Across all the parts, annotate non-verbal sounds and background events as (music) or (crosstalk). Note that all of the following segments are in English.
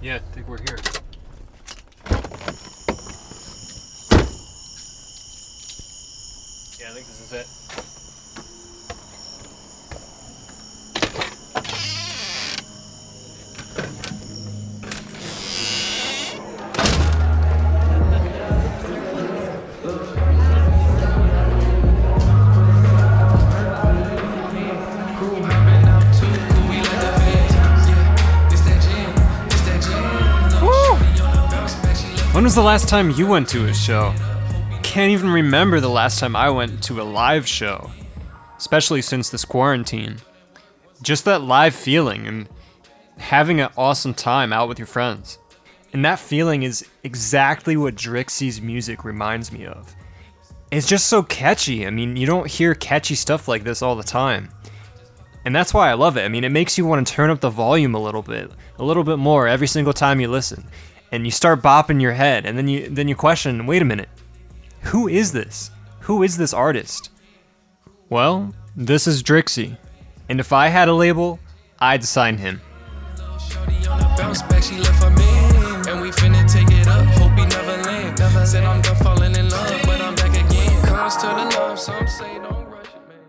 Yeah, I think we're here. Yeah, I think this is it. The last time you went to a show? Can't even remember the last time I went to a live show, especially since this quarantine. Just that live feeling and having an awesome time out with your friends. And that feeling is exactly what Drixie's music reminds me of. It's just so catchy. I mean, you don't hear catchy stuff like this all the time. And that's why I love it. I mean, it makes you want to turn up the volume a little bit, a little bit more every single time you listen. And you start bopping your head, and then you then you question, wait a minute, who is this? Who is this artist? Well, this is Drixie, and if I had a label, I'd sign him.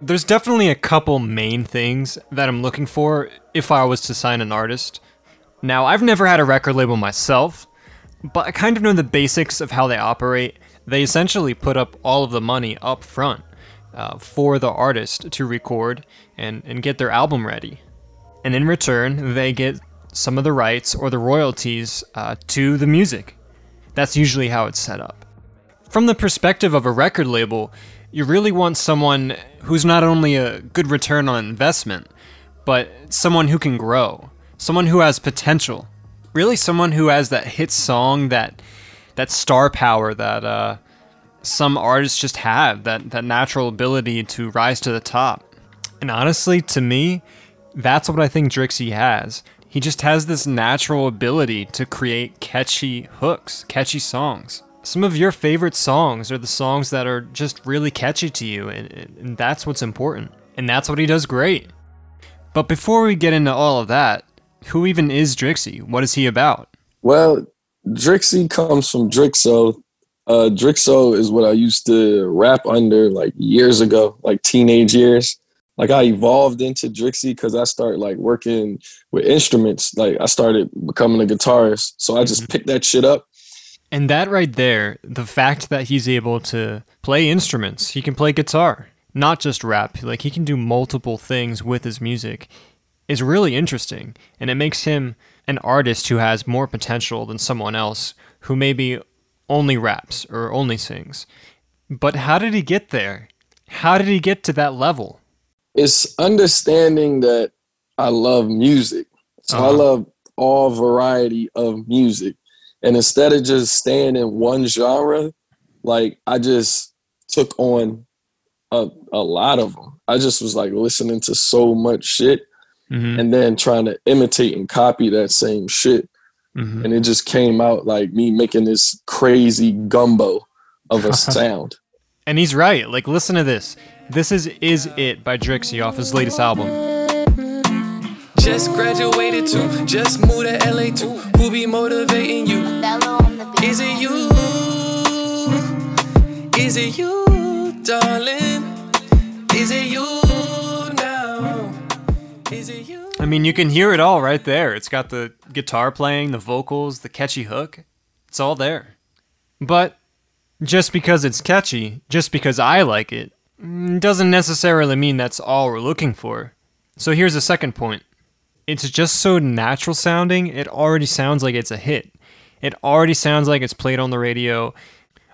There's definitely a couple main things that I'm looking for if I was to sign an artist. Now, I've never had a record label myself, but I kind of know the basics of how they operate. They essentially put up all of the money up front uh, for the artist to record and, and get their album ready. And in return, they get some of the rights or the royalties uh, to the music. That's usually how it's set up. From the perspective of a record label, you really want someone who's not only a good return on investment, but someone who can grow, someone who has potential. Really someone who has that hit song that that star power that uh, some artists just have, that that natural ability to rise to the top. And honestly, to me, that's what I think Drixie has. He just has this natural ability to create catchy hooks, catchy songs. Some of your favorite songs are the songs that are just really catchy to you, and, and that's what's important. And that's what he does great. But before we get into all of that, who even is Drixie? What is he about? Well, Drixie comes from Drixo. Uh, Drixo is what I used to rap under like years ago, like teenage years. Like I evolved into Drixie because I started like working with instruments. Like I started becoming a guitarist, so I just picked that shit up. And that right there, the fact that he's able to play instruments, he can play guitar, not just rap, like he can do multiple things with his music, is really interesting. And it makes him an artist who has more potential than someone else who maybe only raps or only sings. But how did he get there? How did he get to that level? It's understanding that I love music, so I Uh-huh. love all variety of music. And instead of just staying in one genre, like I just took on a, a lot of them. I just was like listening to so much shit Mm-hmm. and then trying to imitate and copy that same shit. Mm-hmm. And it just came out like me making this crazy gumbo of a (laughs) sound. And he's right. Like, listen to this. This is Is It by Drixie off his latest album. Just graduated too, just moved to LA too. Who be motivating you? Is it you? Is it you, darling? Is it you mean, you can hear it all right there. It's got the guitar playing, the vocals, the catchy hook. It's all there. But just because it's catchy, just because I like it, mm, doesn't necessarily mean that's all we're looking for. So here's a second point. It's just so natural sounding, it already sounds like it's a hit. It already sounds like it's played on the radio.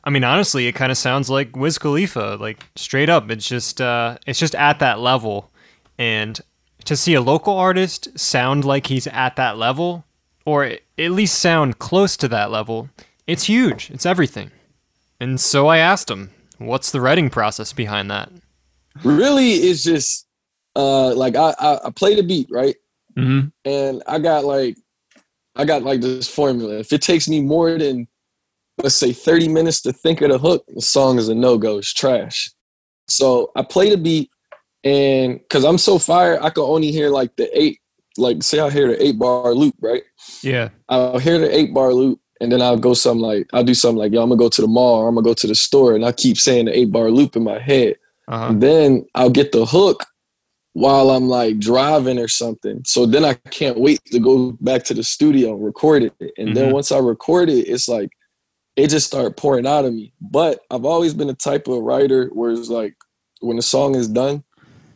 I mean, honestly, it kind of sounds like Wiz Khalifa, like straight up. It's just, uh, it's just at that level, and to see a local artist sound like he's at that level, or at least sound close to that level, it's huge. It's everything. And so I asked him, what's the writing process behind that? really, it's just uh like I, I, I play the beat, right? Mm-hmm. and I got like I got like this formula. If it takes me more than let's say 30 minutes to think of the hook, the song is a no-go, it's trash. So I play the beat and cause I'm so fired, I can only hear like the eight like say I hear the eight bar loop, right? Yeah. I'll hear the eight bar loop and then I'll go something like I'll do something like, yo, I'm gonna go to the mall or I'm gonna go to the store and I keep saying the eight bar loop in my head. Uh-huh. Then I'll get the hook while I'm like driving or something. So then I can't wait to go back to the studio and record it. And then Mhm. once I record it, it's like it just started pouring out of me. But I've always been a type of writer where it's like when the song is done,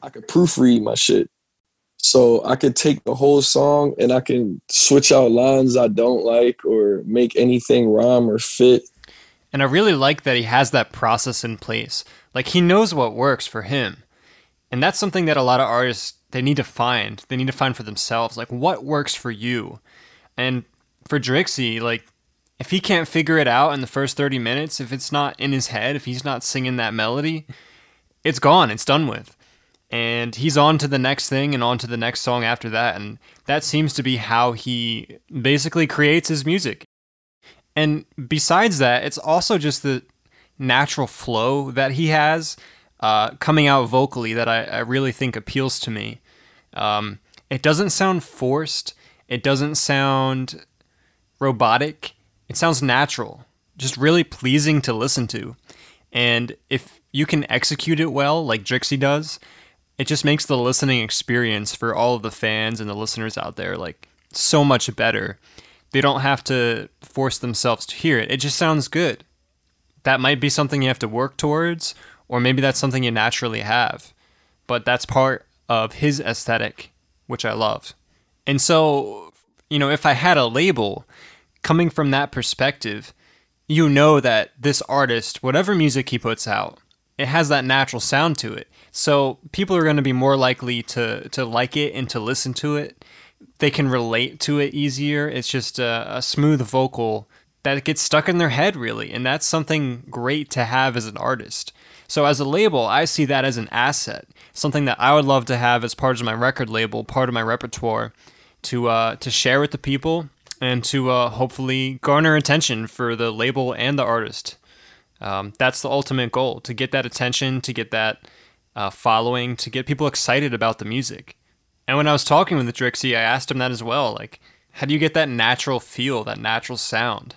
I could proofread my shit. So I could take the whole song and I can switch out lines I don't like or make anything rhyme or fit. And I really like that he has that process in place. Like he knows what works for him. And that's something that a lot of artists they need to find. They need to find for themselves like what works for you. And for Drixie, like if he can't figure it out in the first 30 minutes, if it's not in his head, if he's not singing that melody, it's gone, it's done with. And he's on to the next thing and on to the next song after that. And that seems to be how he basically creates his music. And besides that, it's also just the natural flow that he has uh, coming out vocally that I, I really think appeals to me. Um, it doesn't sound forced, it doesn't sound robotic, it sounds natural, just really pleasing to listen to. And if you can execute it well, like Drixie does, it just makes the listening experience for all of the fans and the listeners out there like so much better. They don't have to force themselves to hear it. It just sounds good. That might be something you have to work towards, or maybe that's something you naturally have. But that's part of his aesthetic, which I love. And so, you know, if I had a label coming from that perspective, you know that this artist, whatever music he puts out, it has that natural sound to it. So people are going to be more likely to to like it and to listen to it. They can relate to it easier. It's just a, a smooth vocal that gets stuck in their head, really, and that's something great to have as an artist. So as a label, I see that as an asset, something that I would love to have as part of my record label, part of my repertoire, to uh, to share with the people and to uh, hopefully garner attention for the label and the artist. Um, that's the ultimate goal to get that attention, to get that uh, following, to get people excited about the music. And when I was talking with Drixie, I asked him that as well. Like, how do you get that natural feel, that natural sound?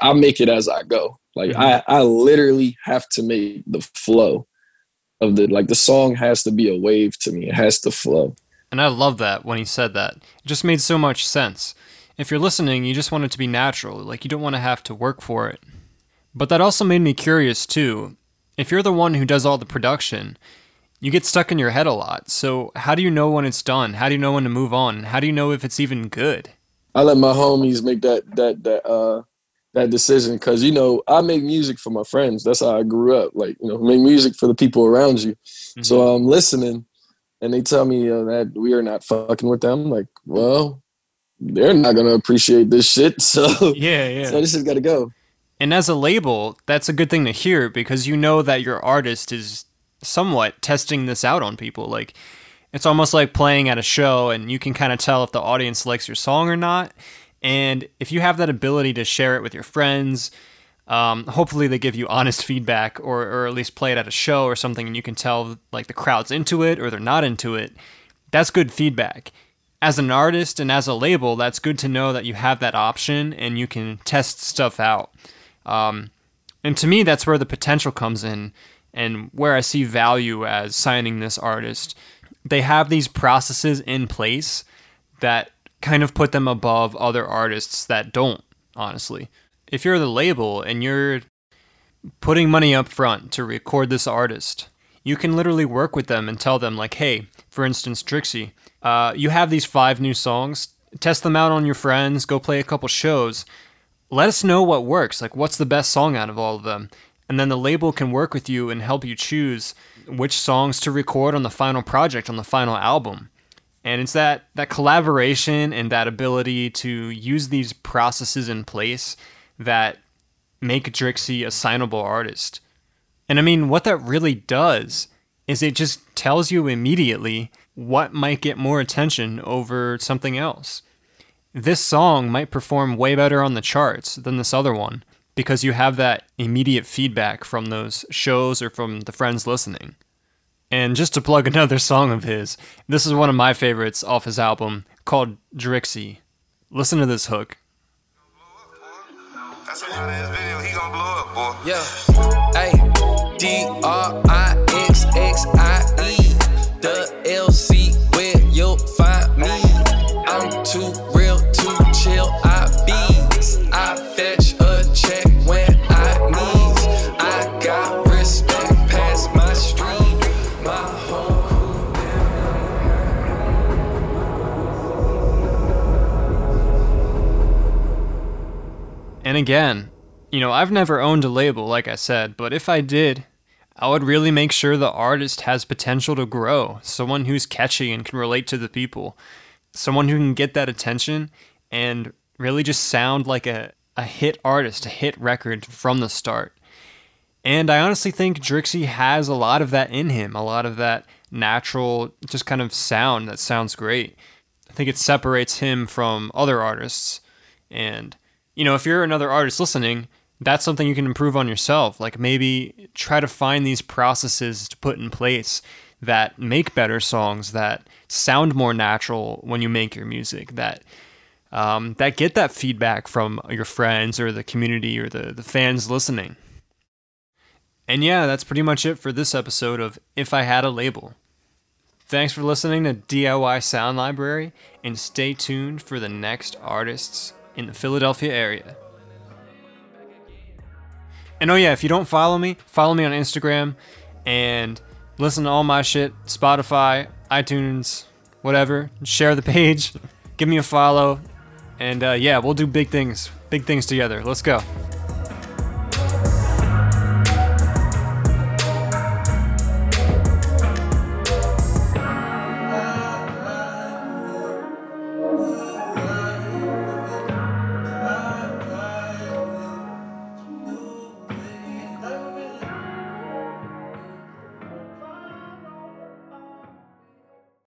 I make it as I go. Like Mhm. I, I literally have to make the flow of the like the song has to be a wave to me. It has to flow. And I love that when he said that. It just made so much sense. If you're listening, you just want it to be natural. Like, you don't want to have to work for it. But that also made me curious, too. If you're the one who does all the production, you get stuck in your head a lot. So, how do you know when it's done? How do you know when to move on? How do you know if it's even good? I let my homies make that that that uh that decision because you know I make music for my friends. That's how I grew up. Like you know, make music for the people around you. So I'm listening, and they tell me uh, that we are not fucking with them. like, well, they're not gonna appreciate this shit. (laughs) So yeah, yeah. so this has got to go. And as a label, that's a good thing to hear because you know that your artist is somewhat testing this out on people. Like, it's almost like playing at a show, and you can kind of tell if the audience likes your song or not. And if you have that ability to share it with your friends, um, hopefully they give you honest feedback or, or at least play it at a show or something, and you can tell like the crowd's into it or they're not into it. That's good feedback. As an artist and as a label, that's good to know that you have that option and you can test stuff out. Um, and to me, that's where the potential comes in and where I see value as signing this artist. They have these processes in place that kind of put them above other artists that don't, honestly. If you're the label and you're putting money up front to record this artist, you can literally work with them and tell them, like, hey, for instance, Drixie, uh, you have these five new songs, test them out on your friends, go play a couple shows let us know what works. Like, what's the best song out of all of them? And then the label can work with you and help you choose which songs to record on the final project, on the final album. And it's that, that collaboration and that ability to use these processes in place that make Drixie a signable artist. And I mean, what that really does is it just tells you immediately what might get more attention over something else this song might perform way better on the charts than this other one because you have that immediate feedback from those shows or from the friends listening. And just to plug (laughs) another song of his, this is one of my favorites off his album, called Drixie. Listen to this hook. That's a hot ass video. He gonna blow up, boy. Yeah. Hey. D R I X X I And again, you know, I've never owned a label, like I said, but if I did, I would really make sure the artist has potential to grow. Someone who's catchy and can relate to the people. Someone who can get that attention and really just sound like a, a hit artist, a hit record from the start. And I honestly think Drixie has a lot of that in him, a lot of that natural, just kind of sound that sounds great. I think it separates him from other artists. And, you know, if you're another artist listening, that's something you can improve on yourself. Like maybe try to find these processes to put in place that make better songs, that sound more natural when you make your music, that um, that get that feedback from your friends or the community or the, the fans listening. And yeah, that's pretty much it for this episode of If I Had a Label. Thanks for listening to DIY Sound Library, and stay tuned for the next artists in the Philadelphia area. And oh yeah, if you don't follow me, follow me on Instagram and listen to all my shit, Spotify, iTunes, whatever. Share the page, give me a follow, and uh, yeah, we'll do big things, big things together. Let's go.